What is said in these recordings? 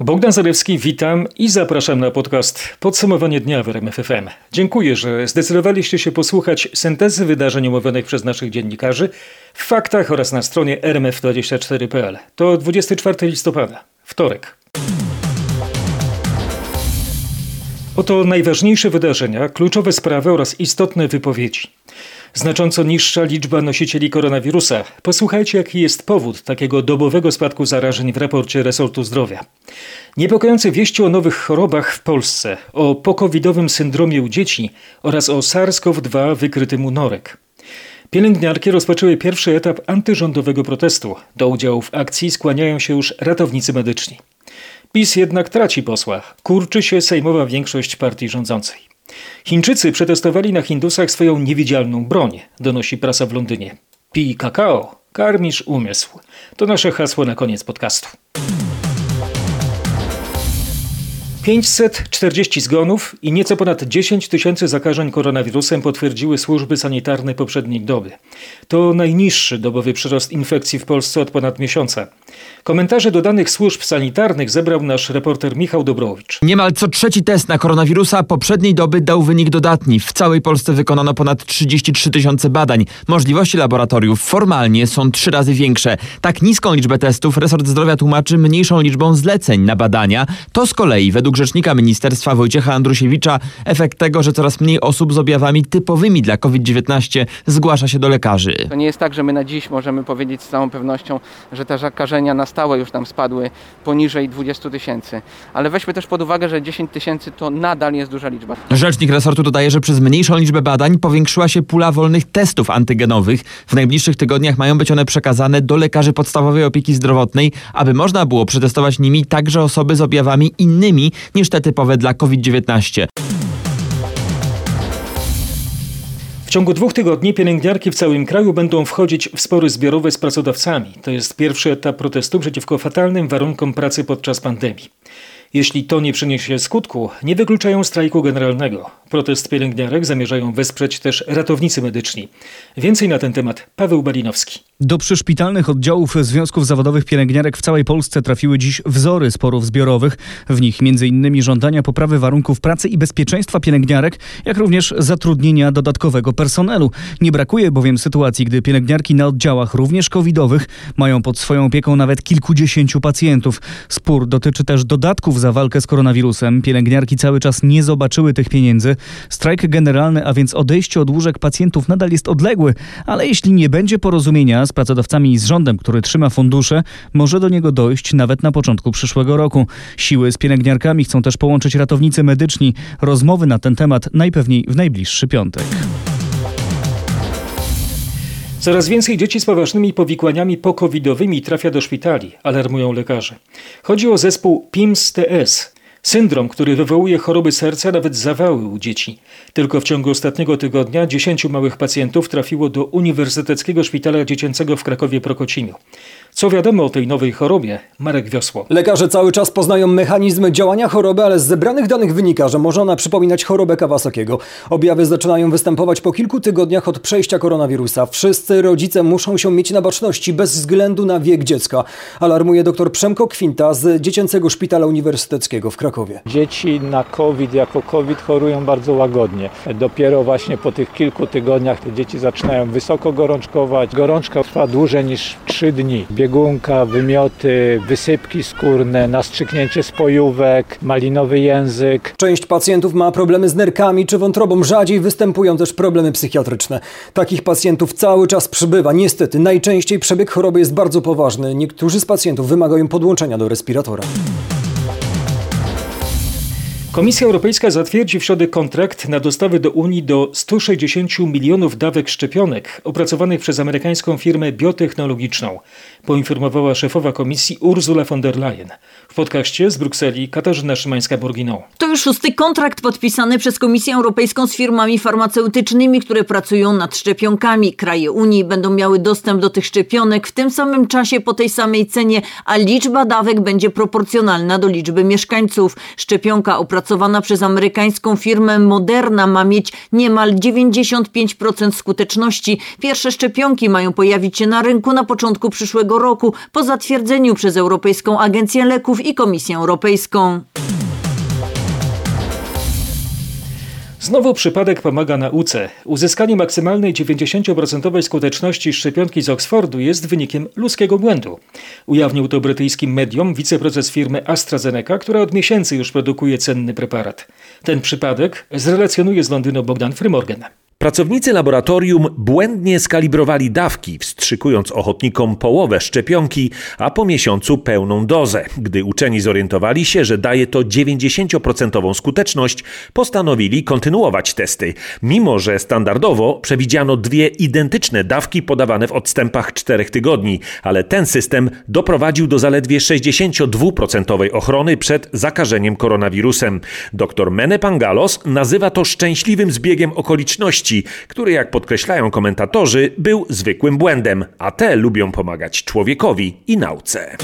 Bogdan Zalewski, witam i zapraszam na podcast Podsumowanie dnia w RMFFM. Dziękuję, że zdecydowaliście się posłuchać syntezy wydarzeń omówionych przez naszych dziennikarzy w faktach oraz na stronie rmf24.pl. To 24 listopada, wtorek. Oto najważniejsze wydarzenia, kluczowe sprawy oraz istotne wypowiedzi. Znacząco niższa liczba nosicieli koronawirusa. Posłuchajcie, jaki jest powód takiego dobowego spadku zarażeń w raporcie resortu zdrowia. Niepokojące wieści o nowych chorobach w Polsce, o pokowidowym syndromie u dzieci oraz o SARS-CoV-2 wykrytym u norek. Pielęgniarki rozpoczęły pierwszy etap antyrządowego protestu. Do udziału w akcji skłaniają się już ratownicy medyczni. PiS jednak traci posła. Kurczy się sejmowa większość partii rządzącej. Chińczycy przetestowali na Hindusach swoją niewidzialną broń, donosi prasa w Londynie. Pij kakao, karmisz umysł. To nasze hasło na koniec podcastu. 540 zgonów i nieco ponad 10 tysięcy zakażeń koronawirusem potwierdziły służby sanitarne poprzedniej doby. To najniższy dobowy przyrost infekcji w Polsce od ponad miesiąca. Komentarze do danych służb sanitarnych zebrał nasz reporter Michał Dobrowicz. Niemal co trzeci test na koronawirusa poprzedniej doby dał wynik dodatni. W całej Polsce wykonano ponad 33 tysiące badań. Możliwości laboratoriów formalnie są trzy razy większe. Tak niską liczbę testów resort zdrowia tłumaczy mniejszą liczbą zleceń na badania. To z kolei według rzecznika ministerstwa Wojciecha Andrusiewicza efekt tego, że coraz mniej osób z objawami typowymi dla COVID-19 zgłasza się do lekarzy. To nie jest tak, że my na dziś możemy powiedzieć z całą pewnością, że te zakażenia na stałe już tam spadły poniżej 20 tysięcy. Ale weźmy też pod uwagę, że 10 tysięcy to nadal jest duża liczba. Rzecznik resortu dodaje, że przez mniejszą liczbę badań powiększyła się pula wolnych testów antygenowych. W najbliższych tygodniach mają być one przekazane do lekarzy podstawowej opieki zdrowotnej, aby można było przetestować nimi także osoby z objawami innymi niż te typowe dla COVID-19. W ciągu dwóch tygodni pielęgniarki w całym kraju będą wchodzić w spory zbiorowe z pracodawcami. To jest pierwszy etap protestu przeciwko fatalnym warunkom pracy podczas pandemii. Jeśli to nie przyniesie skutku, nie wykluczają strajku generalnego. Protest pielęgniarek zamierzają wesprzeć też ratownicy medyczni. Więcej na ten temat Paweł Balinowski. Do przyszpitalnych oddziałów związków zawodowych pielęgniarek w całej Polsce trafiły dziś wzory sporów zbiorowych. W nich m.in. żądania poprawy warunków pracy i bezpieczeństwa pielęgniarek, jak również zatrudnienia dodatkowego personelu. Nie brakuje bowiem sytuacji, gdy pielęgniarki na oddziałach również covidowych mają pod swoją opieką nawet kilkudziesięciu pacjentów. Spór dotyczy też dodatków za walkę z koronawirusem. Pielęgniarki cały czas nie zobaczyły tych pieniędzy. Strajk generalny, a więc odejście od łóżek pacjentów nadal jest odległy, ale jeśli nie będzie porozumienia z pracodawcami i z rządem, który trzyma fundusze, może do niego dojść nawet na początku przyszłego roku. Siły z pielęgniarkami chcą też połączyć ratownicy medyczni. Rozmowy na ten temat najpewniej w najbliższy piątek. Coraz więcej dzieci z poważnymi powikłaniami pokowidowymi trafia do szpitali, alarmują lekarze. Chodzi o zespół PIMS-TS, Syndrom, który wywołuje choroby serca, nawet zawały u dzieci. Tylko w ciągu ostatniego tygodnia 10 małych pacjentów trafiło do Uniwersyteckiego Szpitala Dziecięcego w Krakowie Prokocimiu. Co wiadomo o tej nowej chorobie? Marek Wiosło. Lekarze cały czas poznają mechanizmy działania choroby, ale z zebranych danych wynika, że może ona przypominać chorobę Kawasakiego. Objawy zaczynają występować po kilku tygodniach od przejścia koronawirusa. Wszyscy rodzice muszą się mieć na baczności bez względu na wiek dziecka, alarmuje dr Przemko Kwinta z Dziecięcego Szpitala Uniwersyteckiego w Krakowie. Dzieci na COVID jako COVID chorują bardzo łagodnie. Dopiero właśnie po tych kilku tygodniach te dzieci zaczynają wysoko gorączkować. Gorączka trwa dłużej niż 3 dni biegunka, wymioty, wysypki skórne, nastrzyknięcie spojówek, malinowy język. Część pacjentów ma problemy z nerkami czy wątrobą, rzadziej występują też problemy psychiatryczne. Takich pacjentów cały czas przybywa. Niestety, najczęściej przebieg choroby jest bardzo poważny. Niektórzy z pacjentów wymagają podłączenia do respiratora. Komisja Europejska zatwierdzi w środę kontrakt na dostawy do Unii do 160 milionów dawek szczepionek opracowanych przez amerykańską firmę biotechnologiczną, poinformowała szefowa komisji Ursula von der Leyen. W podcaście z Brukseli Katarzyna Szymańska-Borginą. To już szósty kontrakt podpisany przez Komisję Europejską z firmami farmaceutycznymi, które pracują nad szczepionkami. Kraje Unii będą miały dostęp do tych szczepionek w tym samym czasie po tej samej cenie, a liczba dawek będzie proporcjonalna do liczby mieszkańców. Szczepionka opracowana opracowana przez amerykańską firmę Moderna ma mieć niemal 95% skuteczności. Pierwsze szczepionki mają pojawić się na rynku na początku przyszłego roku po zatwierdzeniu przez Europejską Agencję Leków i Komisję Europejską. Znowu przypadek pomaga nauce. Uzyskanie maksymalnej 90% skuteczności szczepionki z Oxfordu jest wynikiem ludzkiego błędu. Ujawnił to brytyjskim mediom wiceprezes firmy AstraZeneca, która od miesięcy już produkuje cenny preparat. Ten przypadek zrelacjonuje z Londynu Bogdan Frymorgan. Pracownicy laboratorium błędnie skalibrowali dawki, wstrzykując ochotnikom połowę szczepionki, a po miesiącu pełną dozę. Gdy uczeni zorientowali się, że daje to 90% skuteczność, postanowili kontynuować testy, mimo że standardowo przewidziano dwie identyczne dawki podawane w odstępach czterech tygodni, ale ten system doprowadził do zaledwie 62% ochrony przed zakażeniem koronawirusem. Dr Mene Pangalos nazywa to szczęśliwym zbiegiem okoliczności, który, jak podkreślają komentatorzy, był zwykłym błędem, a te lubią pomagać człowiekowi i nauce.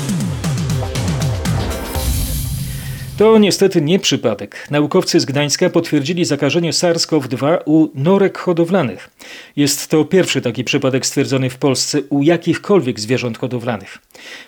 To niestety nie przypadek. Naukowcy z Gdańska potwierdzili zakażenie SARS-CoV-2 u norek hodowlanych. Jest to pierwszy taki przypadek stwierdzony w Polsce u jakichkolwiek zwierząt hodowlanych.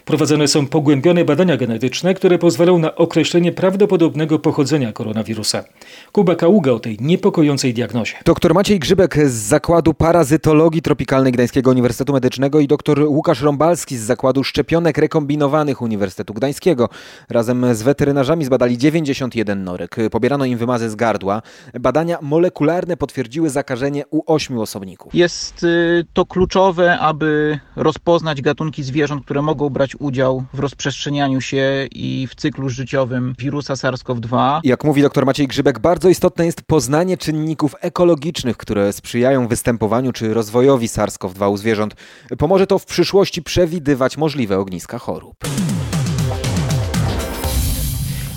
Prowadzone są pogłębione badania genetyczne, które pozwolą na określenie prawdopodobnego pochodzenia koronawirusa. Kuba Kaługa o tej niepokojącej diagnozie. Dr Maciej Grzybek z Zakładu Parazytologii Tropikalnej Gdańskiego Uniwersytetu Medycznego i dr Łukasz Rąbalski z Zakładu Szczepionek Rekombinowanych Uniwersytetu Gdańskiego razem z weterynarzami zbadali 91 norek. Pobierano im wymazy z gardła. Badania molekularne potwierdziły zakażenie u 8 osobników. Jest y, to kluczowe, aby rozpoznać gatunki zwierząt, które mogą brać udział w rozprzestrzenianiu się i w cyklu życiowym wirusa SARS-CoV-2. Jak mówi dr Maciej Grzybek, bardzo istotne jest poznanie czynników ekologicznych, które sprzyjają występowaniu czy rozwojowi SARS-CoV-2 u zwierząt. Pomoże to w przyszłości przewidywać możliwe ogniska chorób.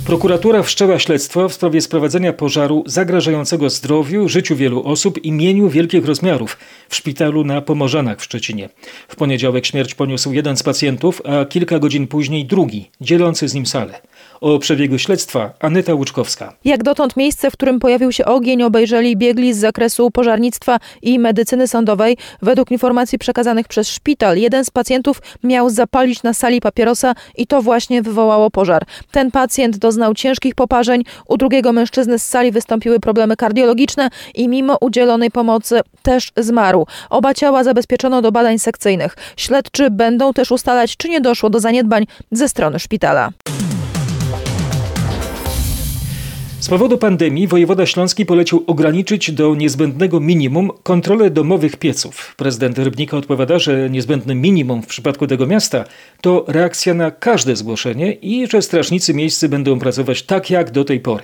Prokuratura wszczęła śledztwo w sprawie sprowadzenia pożaru zagrażającego zdrowiu, życiu wielu osób i mieniu wielkich rozmiarów w szpitalu na Pomorzanach w Szczecinie. W poniedziałek śmierć poniósł jeden z pacjentów, a kilka godzin później drugi, dzielący z nim salę. O przebiegu śledztwa Aneta Łuczkowska. Jak dotąd miejsce, w którym pojawił się ogień, obejrzeli biegli z zakresu pożarnictwa i medycyny sądowej. Według informacji przekazanych przez szpital, jeden z pacjentów miał zapalić na sali papierosa i to właśnie wywołało pożar. Ten pacjent doznał ciężkich poparzeń, u drugiego mężczyzny z sali wystąpiły problemy kardiologiczne i mimo udzielonej pomocy też zmarł. Oba ciała zabezpieczono do badań sekcyjnych. Śledczy będą też ustalać, czy nie doszło do zaniedbań ze strony szpitala. Z powodu pandemii wojewoda śląski polecił ograniczyć do niezbędnego minimum kontrolę domowych pieców. Prezydent Rybnika odpowiada, że niezbędne minimum w przypadku tego miasta to reakcja na każde zgłoszenie i że strażnicy miejscy będą pracować tak jak do tej pory.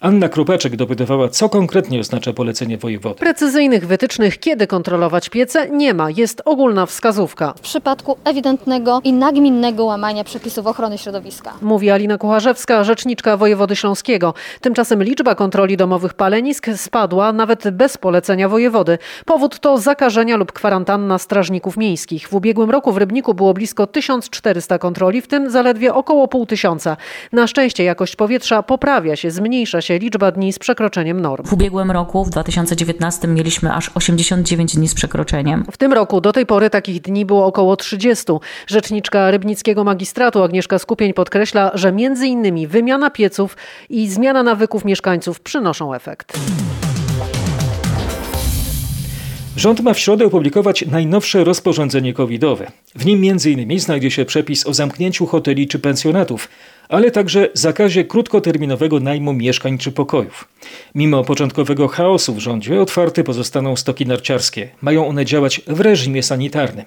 Anna Krupaczek dopytywała, co konkretnie oznacza polecenie wojewody. Precyzyjnych wytycznych, kiedy kontrolować piece, nie ma. Jest ogólna wskazówka. W przypadku ewidentnego i nagminnego łamania przepisów ochrony środowiska. Mówi Alina Kucharzewska, rzeczniczka wojewody śląskiego. Tymczasem liczba kontroli domowych palenisk spadła nawet bez polecenia wojewody. Powód to zakażenia lub kwarantanna strażników miejskich. W ubiegłym roku w Rybniku było blisko 1400 kontroli, w tym zaledwie około pół tysiąca. Na szczęście jakość powietrza poprawia się, zmniejsza zmniejsza się liczba dni z przekroczeniem norm. W ubiegłym roku, w 2019, mieliśmy aż 89 dni z przekroczeniem. W tym roku do tej pory takich dni było około 30. Rzeczniczka Rybnickiego Magistratu Agnieszka Skupień podkreśla, że między innymi wymiana pieców i zmiana nawyków mieszkańców przynoszą efekt. Rząd ma w środę opublikować najnowsze rozporządzenie covidowe. W nim m.in. znajdzie się przepis o zamknięciu hoteli czy pensjonatów, ale także zakazie krótkoterminowego najmu mieszkań czy pokojów. Mimo początkowego chaosu w rządzie otwarte pozostaną stoki narciarskie. Mają one działać w reżimie sanitarnym.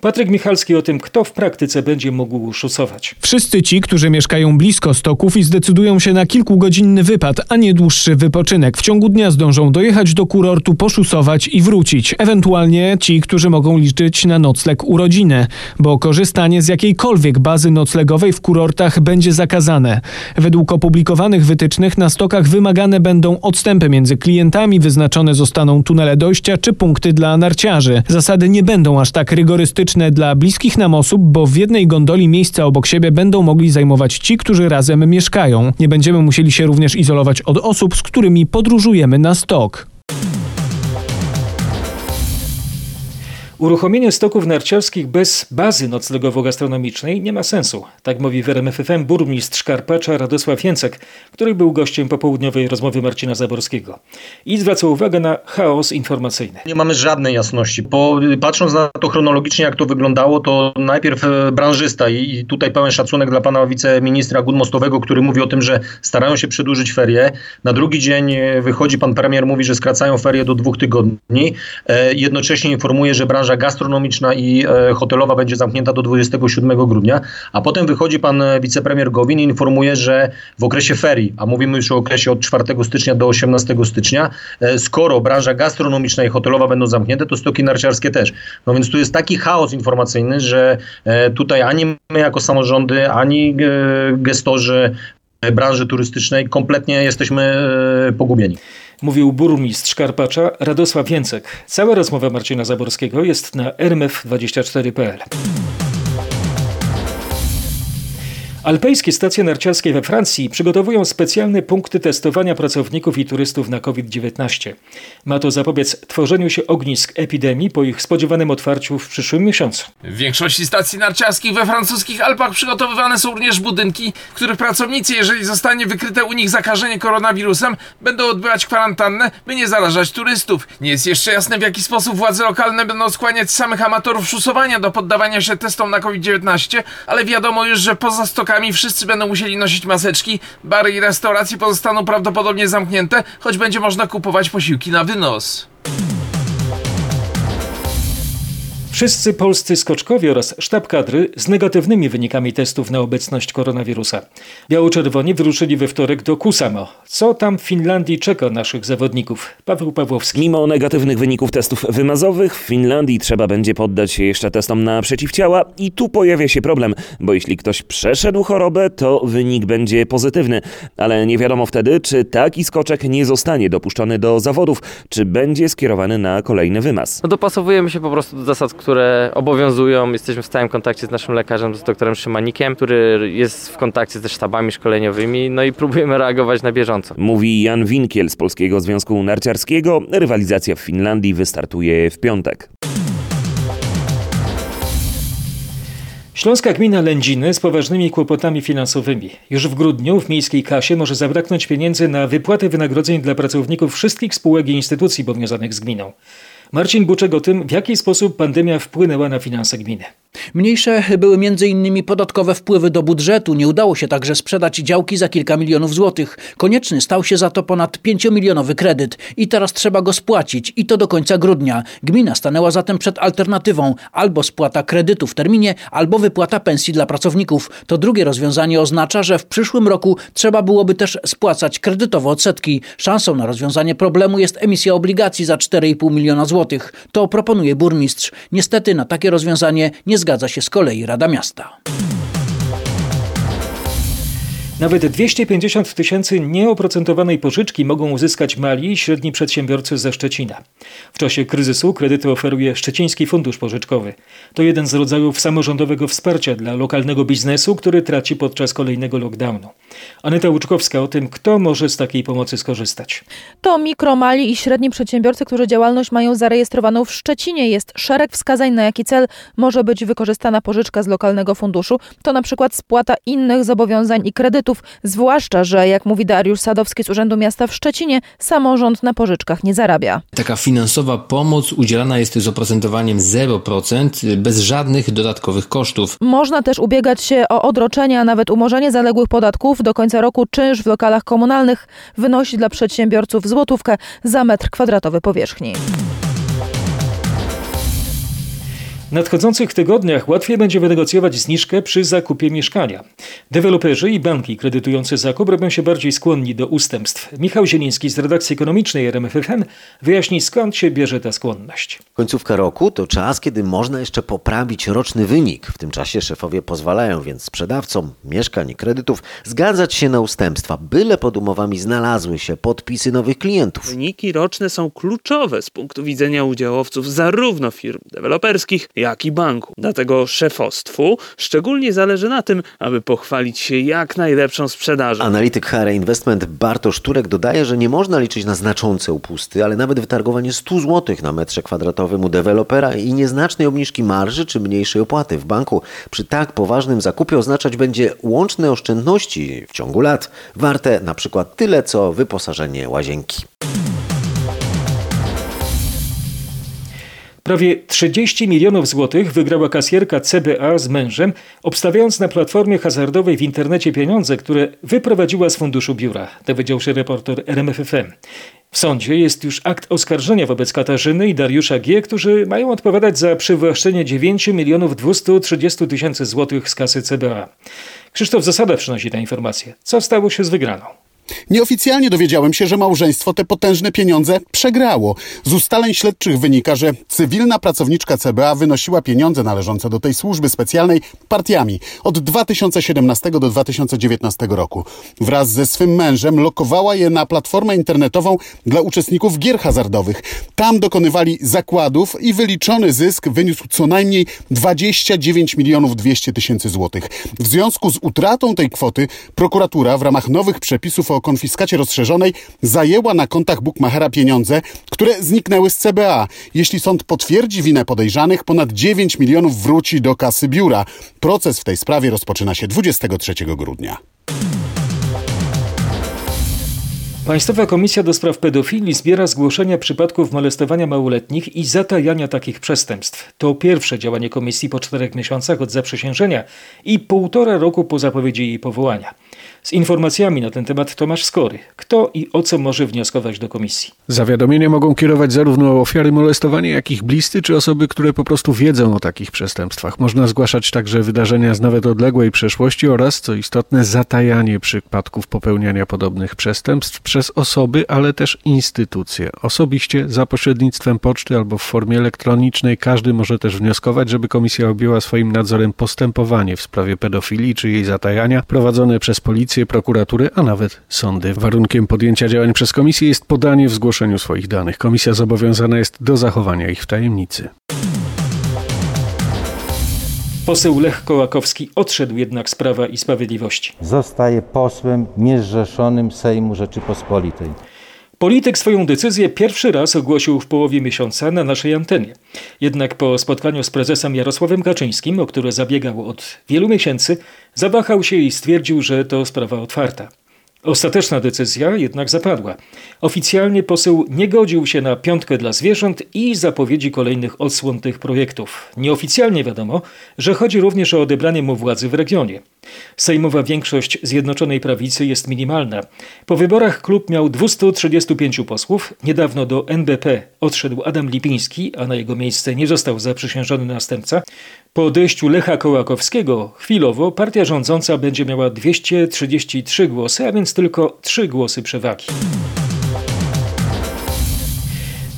Patryk Michalski o tym, kto w praktyce będzie mógł szusować. Wszyscy ci, którzy mieszkają blisko stoków i zdecydują się na kilkugodzinny wypad, a nie dłuższy wypoczynek. W ciągu dnia zdążą dojechać do kurortu, poszusować i wrócić. Ewentualnie ci, którzy mogą liczyć na nocleg u rodziny, bo korzystanie z jakiejkolwiek bazy noclegowej w kurortach będzie będzie zakazane. Według opublikowanych wytycznych na stokach wymagane będą odstępy między klientami, wyznaczone zostaną tunele dojścia czy punkty dla narciarzy. Zasady nie będą aż tak rygorystyczne dla bliskich nam osób, bo w jednej gondoli miejsca obok siebie będą mogli zajmować ci, którzy razem mieszkają. Nie będziemy musieli się również izolować od osób, z którymi podróżujemy na stok. Uruchomienie stoków narciarskich bez bazy noclegowo-gastronomicznej nie ma sensu. Tak mówi w RMFFM burmistrz Karpacza Radosław Jęcek, który był gościem popołudniowej rozmowy Marcina Zaborskiego. I zwraca uwagę na chaos informacyjny. Nie mamy żadnej jasności. Po, patrząc na to chronologicznie, jak to wyglądało, to najpierw e, branżysta i, i tutaj pełen szacunek dla pana wiceministra Gudmostowego, który mówi o tym, że starają się przedłużyć ferie. Na drugi dzień e, wychodzi pan premier, mówi, że skracają ferie do dwóch tygodni. E, jednocześnie informuje, że branża branża gastronomiczna i e, hotelowa będzie zamknięta do 27 grudnia, a potem wychodzi pan e, wicepremier Gowin i informuje, że w okresie ferii, a mówimy już o okresie od 4 stycznia do 18 stycznia, e, skoro branża gastronomiczna i hotelowa będą zamknięte, to stoki narciarskie też. No więc tu jest taki chaos informacyjny, że tutaj ani my jako samorządy, ani gestorzy branży turystycznej kompletnie jesteśmy pogubieni mówił burmistrz Karpacza Radosław Więcek. Cała rozmowa Marcina Zaborskiego jest na rmf24.pl. Alpejskie stacje narciarskie we Francji przygotowują specjalne punkty testowania pracowników i turystów na COVID-19. Ma to zapobiec tworzeniu się ognisk epidemii po ich spodziewanym otwarciu w przyszłym miesiącu. W większości stacji narciarskich we francuskich Alpach przygotowywane są również budynki, w których pracownicy, jeżeli zostanie wykryte u nich zakażenie koronawirusem, będą odbywać kwarantannę, by nie zarażać turystów. Nie jest jeszcze jasne, w jaki sposób władze lokalne będą skłaniać samych amatorów szusowania do poddawania się testom na COVID-19, ale wiadomo już, że poza stokami wszyscy będą musieli nosić maseczki, bary i restauracje pozostaną prawdopodobnie zamknięte, choć będzie można kupować posiłki na wynos. Wszyscy polscy skoczkowie oraz sztab kadry z negatywnymi wynikami testów na obecność koronawirusa. Biało-czerwoni wyruszyli we wtorek do Kusamo. Co tam w Finlandii czeka naszych zawodników? Paweł Pawłowski. Mimo negatywnych wyników testów wymazowych, w Finlandii trzeba będzie poddać się jeszcze testom na przeciwciała i tu pojawia się problem, bo jeśli ktoś przeszedł chorobę, to wynik będzie pozytywny. Ale nie wiadomo wtedy, czy taki skoczek nie zostanie dopuszczony do zawodów, czy będzie skierowany na kolejny wymaz. No dopasowujemy się po prostu do zasad, które obowiązują. Jesteśmy w stałym kontakcie z naszym lekarzem, z doktorem Szymanikiem, który jest w kontakcie ze sztabami szkoleniowymi, no i próbujemy reagować na bieżąco. Mówi Jan Winkiel z Polskiego Związku Narciarskiego. Rywalizacja w Finlandii wystartuje w piątek. Śląska gmina Lędziny z poważnymi kłopotami finansowymi. Już w grudniu w miejskiej kasie może zabraknąć pieniędzy na wypłatę wynagrodzeń dla pracowników wszystkich spółek i instytucji powiązanych z gminą. Marcin Buczek o tym, w jaki sposób pandemia wpłynęła na finanse gminy. Mniejsze były m.in. podatkowe wpływy do budżetu. Nie udało się także sprzedać działki za kilka milionów złotych. Konieczny stał się za to ponad 5-milionowy kredyt i teraz trzeba go spłacić i to do końca grudnia. Gmina stanęła zatem przed alternatywą albo spłata kredytu w terminie, albo wypłata pensji dla pracowników. To drugie rozwiązanie oznacza, że w przyszłym roku trzeba byłoby też spłacać kredytowo odsetki. Szansą na rozwiązanie problemu jest emisja obligacji za 4,5 miliona złotych. To proponuje burmistrz. Niestety na takie rozwiązanie nie zgadza się z kolei Rada Miasta. Nawet 250 tysięcy nieoprocentowanej pożyczki mogą uzyskać mali i średni przedsiębiorcy ze Szczecina. W czasie kryzysu kredyty oferuje Szczeciński Fundusz Pożyczkowy. To jeden z rodzajów samorządowego wsparcia dla lokalnego biznesu, który traci podczas kolejnego lockdownu. Aneta Łuczkowska o tym, kto może z takiej pomocy skorzystać. To mikro, mali i średni przedsiębiorcy, którzy działalność mają zarejestrowaną w Szczecinie. Jest szereg wskazań, na jaki cel może być wykorzystana pożyczka z lokalnego funduszu. To na przykład spłata innych zobowiązań i kredytów zwłaszcza, że jak mówi Dariusz Sadowski z Urzędu Miasta w Szczecinie, samorząd na pożyczkach nie zarabia. Taka finansowa pomoc udzielana jest z oprocentowaniem 0% bez żadnych dodatkowych kosztów. Można też ubiegać się o odroczenie, a nawet umorzenie zaległych podatków. Do końca roku czynsz w lokalach komunalnych wynosi dla przedsiębiorców złotówkę za metr kwadratowy powierzchni. W nadchodzących tygodniach łatwiej będzie wynegocjować zniżkę przy zakupie mieszkania. Deweloperzy i banki kredytujące zakup robią się bardziej skłonni do ustępstw. Michał Zieliński z redakcji ekonomicznej RMFFM wyjaśni skąd się bierze ta skłonność. Końcówka roku to czas, kiedy można jeszcze poprawić roczny wynik. W tym czasie szefowie pozwalają więc sprzedawcom mieszkań i kredytów zgadzać się na ustępstwa, byle pod umowami znalazły się podpisy nowych klientów. Wyniki roczne są kluczowe z punktu widzenia udziałowców zarówno firm deweloperskich, jak i banku. Dlatego szefostwu szczególnie zależy na tym, aby pochwalić się jak najlepszą sprzedażą. Analityk HR Investment Bartosz Turek dodaje, że nie można liczyć na znaczące upusty, ale nawet wytargowanie 100 zł na metrze kwadratowym u dewelopera i nieznacznej obniżki marży czy mniejszej opłaty w banku przy tak poważnym zakupie oznaczać będzie łączne oszczędności w ciągu lat, warte na przykład tyle co wyposażenie łazienki. Prawie 30 milionów złotych wygrała kasjerka CBA z mężem, obstawiając na platformie hazardowej w internecie pieniądze, które wyprowadziła z funduszu biura, dowiedział się reporter RMFFM. W sądzie jest już akt oskarżenia wobec Katarzyny i Dariusza G., którzy mają odpowiadać za przywłaszczenie 9 milionów 230 tysięcy złotych z kasy CBA. Krzysztof Zasada przynosi tę informację. Co stało się z wygraną? Nieoficjalnie dowiedziałem się, że małżeństwo te potężne pieniądze przegrało. Z ustaleń śledczych wynika, że cywilna pracowniczka CBA wynosiła pieniądze należące do tej służby specjalnej partiami od 2017 do 2019 roku. Wraz ze swym mężem lokowała je na platformę internetową dla uczestników gier hazardowych. Tam dokonywali zakładów i wyliczony zysk wyniósł co najmniej 29 milionów 200 tysięcy złotych. W związku z utratą tej kwoty prokuratura w ramach nowych przepisów o konfiskacie rozszerzonej zajęła na kontach Bukmachera pieniądze, które zniknęły z CBA. Jeśli sąd potwierdzi winę podejrzanych, ponad 9 milionów wróci do kasy biura. Proces w tej sprawie rozpoczyna się 23 grudnia. Państwowa Komisja do Spraw Pedofilii zbiera zgłoszenia przypadków molestowania małoletnich i zatajania takich przestępstw. To pierwsze działanie komisji po czterech miesiącach od zaprzysiężenia i półtora roku po zapowiedzi jej powołania. Z informacjami na ten temat Tomasz Skory. Kto i o co może wnioskować do komisji? Zawiadomienia mogą kierować zarówno ofiary molestowania, jak i bliscy, czy osoby, które po prostu wiedzą o takich przestępstwach. Można zgłaszać także wydarzenia z nawet odległej przeszłości oraz, co istotne, zatajanie przypadków popełniania podobnych przestępstw przez osoby, ale też instytucje. Osobiście, za pośrednictwem poczty albo w formie elektronicznej każdy może też wnioskować, żeby komisja objęła swoim nadzorem postępowanie w sprawie pedofilii czy jej zatajania prowadzone przez policję policję, prokuraturę, a nawet sądy. Warunkiem podjęcia działań przez komisję jest podanie w zgłoszeniu swoich danych. Komisja zobowiązana jest do zachowania ich w tajemnicy. Poseł Lech Kołakowski odszedł jednak z Prawa i Sprawiedliwości. Zostaje posłem niezrzeszonym Sejmu Rzeczypospolitej. Polityk swoją decyzję pierwszy raz ogłosił w połowie miesiąca na naszej antenie. Jednak po spotkaniu z prezesem Jarosławem Kaczyńskim, o które zabiegał od wielu miesięcy, zawahał się i stwierdził, że to sprawa otwarta. Ostateczna decyzja jednak zapadła. Oficjalnie poseł nie godził się na piątkę dla zwierząt i zapowiedzi kolejnych odsłon tych projektów. Nieoficjalnie wiadomo, że chodzi również o odebranie mu władzy w regionie. Sejmowa większość Zjednoczonej Prawicy jest minimalna. Po wyborach klub miał 235 posłów. Niedawno do NBP odszedł Adam Lipiński, a na jego miejsce nie został zaprzysiężony następca. Po odejściu Lecha Kołakowskiego chwilowo partia rządząca będzie miała 233 głosy, a więc tylko 3 głosy przewagi.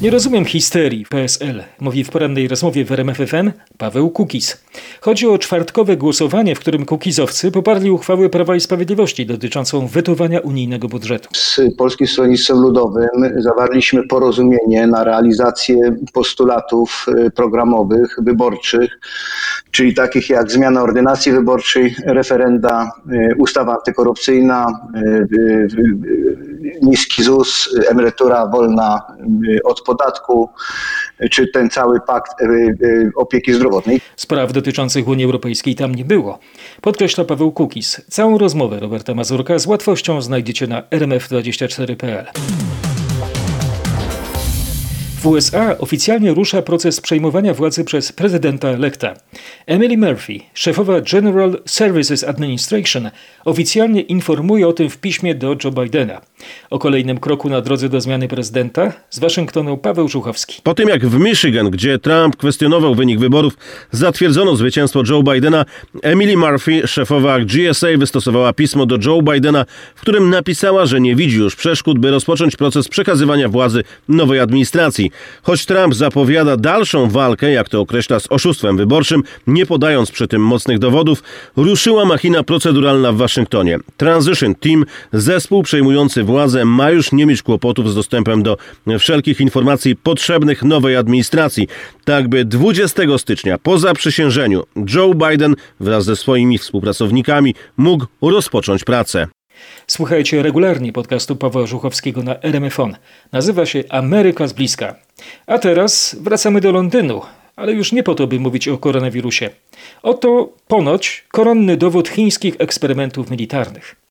Nie rozumiem histerii PSL, mówi w porannej rozmowie w RMFFM Paweł Kukiz. Chodzi o czwartkowe głosowanie, w którym Kukizowcy poparli uchwałę Prawa i Sprawiedliwości dotyczącą wetowania unijnego budżetu. Z Polskim Stronnictwem Ludowym zawarliśmy porozumienie na realizację postulatów y, programowych, wyborczych, czyli takich jak zmiana ordynacji wyborczej, referenda, y, ustawa antykorupcyjna, y, niski ZUS, emerytura wolna od podatku, czy ten cały pakt opieki zdrowotnej. Spraw dotyczących Unii Europejskiej tam nie było. Podkreśla Paweł Kukiz. Całą rozmowę Roberta Mazurka z łatwością znajdziecie na rmf24.pl. W USA oficjalnie rusza proces przejmowania władzy przez prezydenta elekta. Emily Murphy, szefowa General Services Administration, oficjalnie informuje o tym w piśmie do Joe Bidena. O kolejnym kroku na drodze do zmiany prezydenta z Waszyngtonu Paweł Żuchowski. Po tym jak w Michigan, gdzie Trump kwestionował wynik wyborów, zatwierdzono zwycięstwo Joe Bidena, Emily Murphy, szefowa GSA, wystosowała pismo do Joe Bidena, w którym napisała, że nie widzi już przeszkód, by rozpocząć proces przekazywania władzy nowej administracji. Choć Trump zapowiada dalszą walkę, jak to określa, z oszustwem wyborczym, nie podając przy tym mocnych dowodów, ruszyła machina proceduralna w Waszyngtonie. Transition Team, zespół przejmujący władzę, ma już nie mieć kłopotów z dostępem do wszelkich informacji potrzebnych nowej administracji, tak by 20 stycznia po zaprzysiężeniu Joe Biden wraz ze swoimi współpracownikami mógł rozpocząć pracę. Słuchajcie regularnie podcastu Pawła Żuchowskiego na RMFON. Nazywa się Ameryka z bliska. A teraz wracamy do Londynu, ale już nie po to, by mówić o koronawirusie. Oto ponoć koronny dowód chińskich eksperymentów militarnych.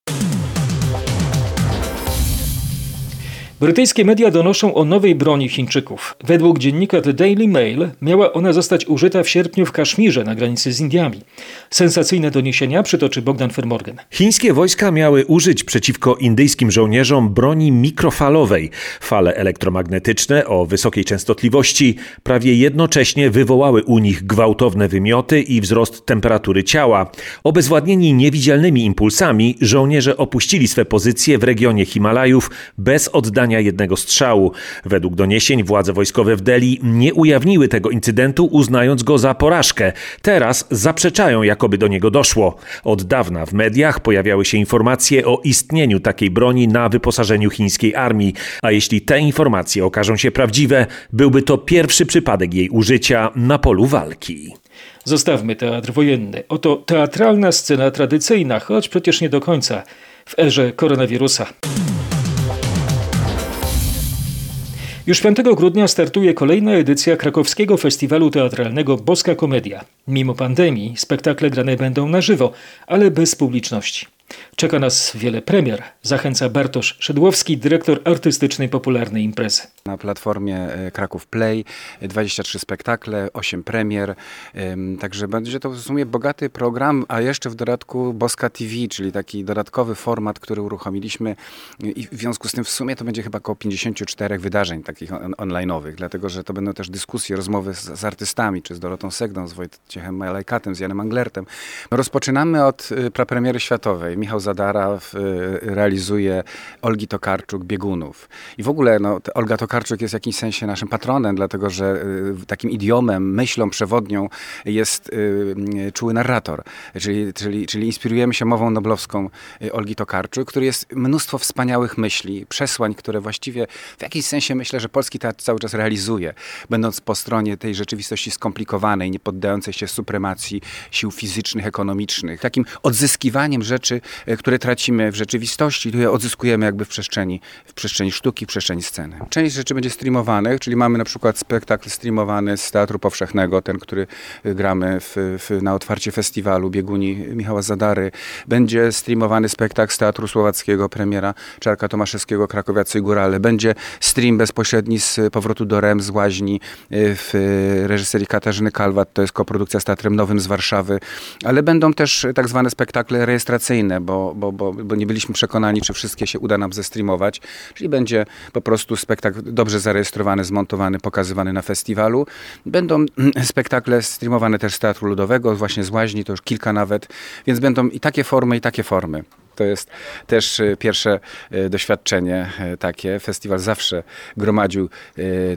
Brytyjskie media donoszą o nowej broni Chińczyków. Według dziennika The Daily Mail miała ona zostać użyta w sierpniu w Kaszmirze na granicy z Indiami. Sensacyjne doniesienia przytoczy Bogdan Fermorgan. Chińskie wojska miały użyć przeciwko indyjskim żołnierzom broni mikrofalowej. Fale elektromagnetyczne o wysokiej częstotliwości prawie jednocześnie wywołały u nich gwałtowne wymioty i wzrost temperatury ciała. Obezwładnieni niewidzialnymi impulsami, żołnierze opuścili swe pozycje w regionie Himalajów bez oddania jednego strzału. Według doniesień władze wojskowe w Delhi nie ujawniły tego incydentu, uznając go za porażkę. Teraz zaprzeczają, jakoby do niego doszło. Od dawna w mediach pojawiały się informacje o istnieniu takiej broni na wyposażeniu chińskiej armii, a jeśli te informacje okażą się prawdziwe, byłby to pierwszy przypadek jej użycia na polu walki. Zostawmy teatr wojenny. Oto teatralna scena tradycyjna, choć przecież nie do końca, w erze koronawirusa. Już 5 grudnia startuje kolejna edycja krakowskiego festiwalu teatralnego Boska Komedia. Mimo pandemii spektakle grane będą na żywo, ale bez publiczności. Czeka nas wiele premier. Zachęca Bartosz Szydłowski, dyrektor artystycznej popularnej imprezy. Na platformie e, Kraków Play 23 spektakle, 8 premier. Także będzie to w sumie bogaty program, a jeszcze w dodatku Boska TV, czyli taki dodatkowy format, który uruchomiliśmy i w związku z tym w sumie to będzie chyba około 54 wydarzeń takich on online'owych, dlatego że to będą też dyskusje, rozmowy z, z artystami, czy z Dorotą Segdą, z Wojciechem Malajkatem, z Janem Anglertem. Rozpoczynamy od y, prapremiery światowej. Michał Zadara w, realizuje Olgi Tokarczuk Biegunów. I w ogóle no, Olga Tokarczuk jest w jakimś sensie naszym patronem, dlatego że y, takim idiomem, myślą przewodnią jest y, czuły narrator, czyli, czyli, czyli inspirujemy się mową noblowską y, Olgi Tokarczuk, który jest mnóstwo wspaniałych myśli, przesłań, które właściwie w jakimś sensie myślę, że polski teatr cały czas realizuje, będąc po stronie tej rzeczywistości skomplikowanej, nie poddającej się supremacji sił fizycznych, ekonomicznych, takim odzyskiwaniem rzeczy, które tracimy w rzeczywistości, które odzyskujemy jakby w przestrzeni, w przestrzeni sztuki, w przestrzeni sceny. Część rzeczy będzie streamowanych, czyli mamy na przykład spektakl streamowany z Teatru Powszechnego, ten, który e, gramy w, w, na otwarcie festiwalu Bieguni Michała Zadary. Będzie streamowany spektakl z Teatru Słowackiego, premiera Czarka Tomaszewskiego, Krakowiacy Górale. Będzie stream bezpośredni z Powrotu do Rem, z Łaźni e, w reżyserii Katarzyny Kalwat, to jest koprodukcja z Teatrem Nowym z Warszawy, ale będą też tak zwane spektakle rejestracyjne, bo, bo, bo, bo nie byliśmy przekonani, czy wszystkie się uda nam zestreamować. Czyli będzie po prostu spektakl dobrze zarejestrowany, zmontowany, pokazywany na festiwalu. Będą spektakle streamowane też z Teatru Ludowego, właśnie z Łaźni, to już kilka nawet, więc będą i takie formy, i takie formy. To jest też e, pierwsze e, doświadczenie e, takie. Festiwal zawsze gromadził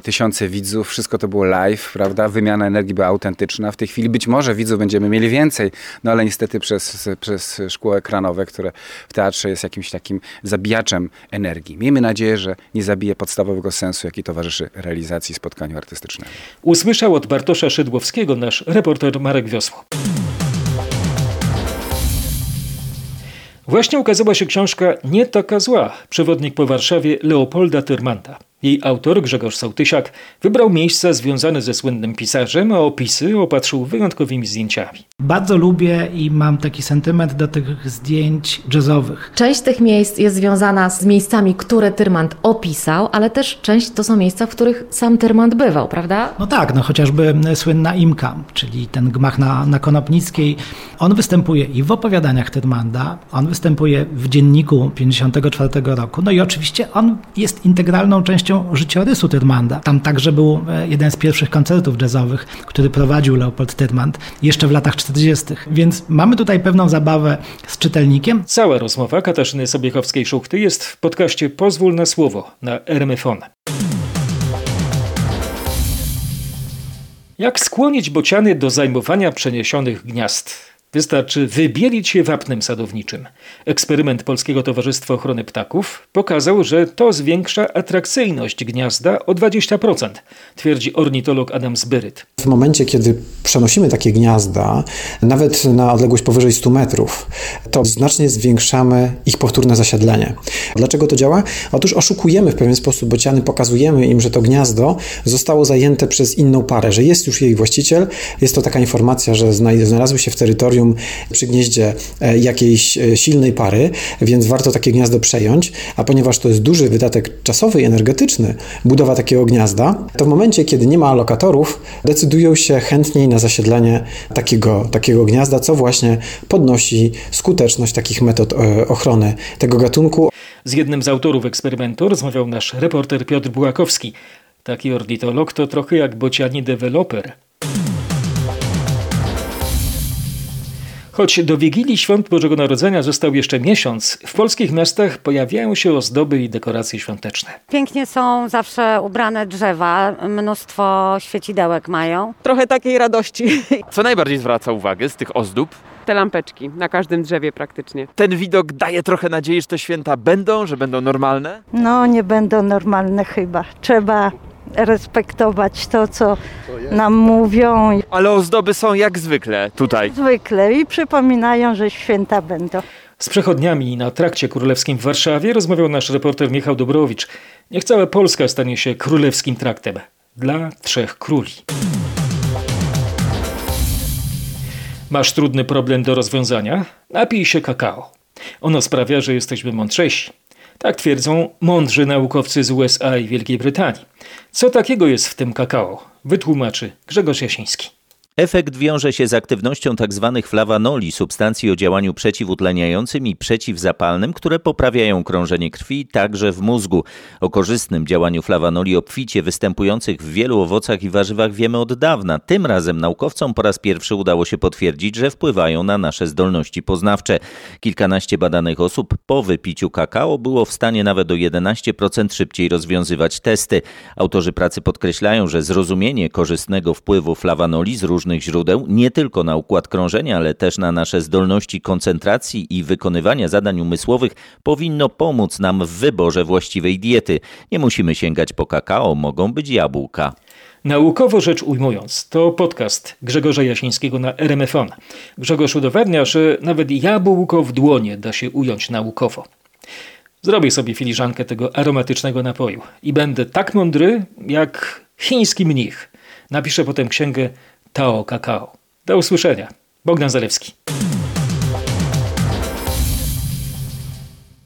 tysiące widzów, wszystko to było live, prawda? Wymiana energii była autentyczna. W tej chwili być może widzów będziemy mieli więcej, no ale niestety przez, przez szkło ekranowe, które w teatrze jest jakimś takim zabijaczem energii. Miejmy nadzieję, że nie zabije podstawowego sensu, jaki towarzyszy realizacji spotkaniu artystycznemu. Usłyszał od Bartosza Szydłowskiego nasz reporter Marek Wiosło. Właśnie ukazała się książka Nie taka zła. Przewodnik po Warszawie Leopolda Tyrmanta. Jej autor, Grzegorz Sołtysiak, wybrał miejsca związane ze słynnym pisarzem, a opisy opatrzył wyjątkowymi zdjęciami. Bardzo lubię i mam taki sentyment do tych zdjęć jazzowych. Część tych miejsc jest związana z miejscami, które Tyrmand opisał, ale też część to są miejsca, w których sam Tyrmand bywał, prawda? No tak, no chociażby słynna Imka, czyli ten gmach na, na Konopnickiej. On występuje i w opowiadaniach Tyrmanda, on występuje w dzienniku 54 roku, no i oczywiście on jest integralną częścią życiorysu Tyrmanda. Tam także był e, jeden z pierwszych koncertów jazzowych, który prowadził Leopold Tyrmand jeszcze w latach 40. Więc mamy tutaj pewną zabawę z czytelnikiem. Cała rozmowa Katarzyny Sobiechowskiej-Szuchty jest w podcaście Pozwól na słowo na RMFON. Jak skłonić bociany do zajmowania przeniesionych gniazd? Wystarczy wybielić je wapnem sadowniczym. Eksperyment Polskiego Towarzystwa Ochrony Ptaków pokazał, że to zwiększa atrakcyjność gniazda o 20%, twierdzi ornitolog Adam Zbyryt. W momencie, kiedy przenosimy takie gniazda, nawet na odległość powyżej 100 metrów, to znacznie zwiększamy ich powtórne zasiedlenie. Dlaczego to działa? Otóż oszukujemy w pewien sposób bociany, pokazujemy im, że to gniazdo zostało zajęte przez inną parę, że jest już jej właściciel. Jest to taka informacja, że znalazły się w terytorium przy gnieździe e, jakiejś e, silnej pary, więc warto takie gniazdo przejąć, a ponieważ to jest duży wydatek czasowy i energetyczny, budowa takiego gniazda, to w momencie, kiedy nie ma alokatorów, decydują się chętniej na zasiedlenie takiego, takiego gniazda, co właśnie podnosi skuteczność takich metod e, ochrony tego gatunku. Z jednym z autorów eksperymentu rozmawiał nasz reporter Piotr Bułakowski. Taki ornitolog to trochę jak bociani deweloper. Choć do Wigilii Świąt Bożego Narodzenia został jeszcze miesiąc, w polskich miastach pojawiają się ozdoby i dekoracje świąteczne. Pięknie są zawsze ubrane drzewa, mnóstwo świecidełek mają. Trochę takiej radości. Co najbardziej zwraca uwagę z tych ozdób? Te lampeczki na każdym drzewie praktycznie. Ten widok daje trochę nadziei, że te święta będą, że będą normalne? No nie będą normalne chyba. Trzeba respektować to, co nam mówią. Ale ozdoby są jak zwykle tutaj. Zwykle i przypominają, że święta będą. Z przechodniami na trakcie królewskim w Warszawie rozmawiał nasz reporter Michał Dobrowicz. Niech cała Polska stanie się królewskim traktem dla trzech króli. Masz trudny problem do rozwiązania? Napij się kakao. Ono sprawia, że jesteśmy mądrzejsi. Tak twierdzą mądrzy naukowcy z USA i Wielkiej Brytanii. Co takiego jest w tym kakao? Wytłumaczy Grzegorz Jasiński. Efekt wiąże się z aktywnością tzw. Tak flawanoli, substancji o działaniu przeciwutleniającym i przeciwzapalnym, które poprawiają krążenie krwi także w mózgu. O korzystnym działaniu flawanoli obficie występujących w wielu owocach i warzywach wiemy od dawna. Tym razem naukowcom po raz pierwszy udało się potwierdzić, że wpływają na nasze zdolności poznawcze. Kilkanaście badanych osób po wypiciu kakao było w stanie nawet o 11% szybciej rozwiązywać testy. Autorzy pracy podkreślają, że zrozumienie korzystnego wpływu flawanoli z różnych różnych źródeł, nie tylko na układ krążenia, ale też na nasze zdolności koncentracji i wykonywania zadań umysłowych, powinno pomóc nam w wyborze właściwej diety. Nie musimy sięgać po kakao, mogą być jabłka. Naukowo rzecz ujmując, to podcast Grzegorza Jasińskiego na RMFON. Grzegorz udowadnia, że nawet jabłko w dłonie da się ująć naukowo. Zrobię sobie filiżankę tego aromatycznego napoju i będę tak mądry jak chiński mnich. Napiszę potem księgę Tao Kakao. Do usłyszenia. Bogdan Zalewski.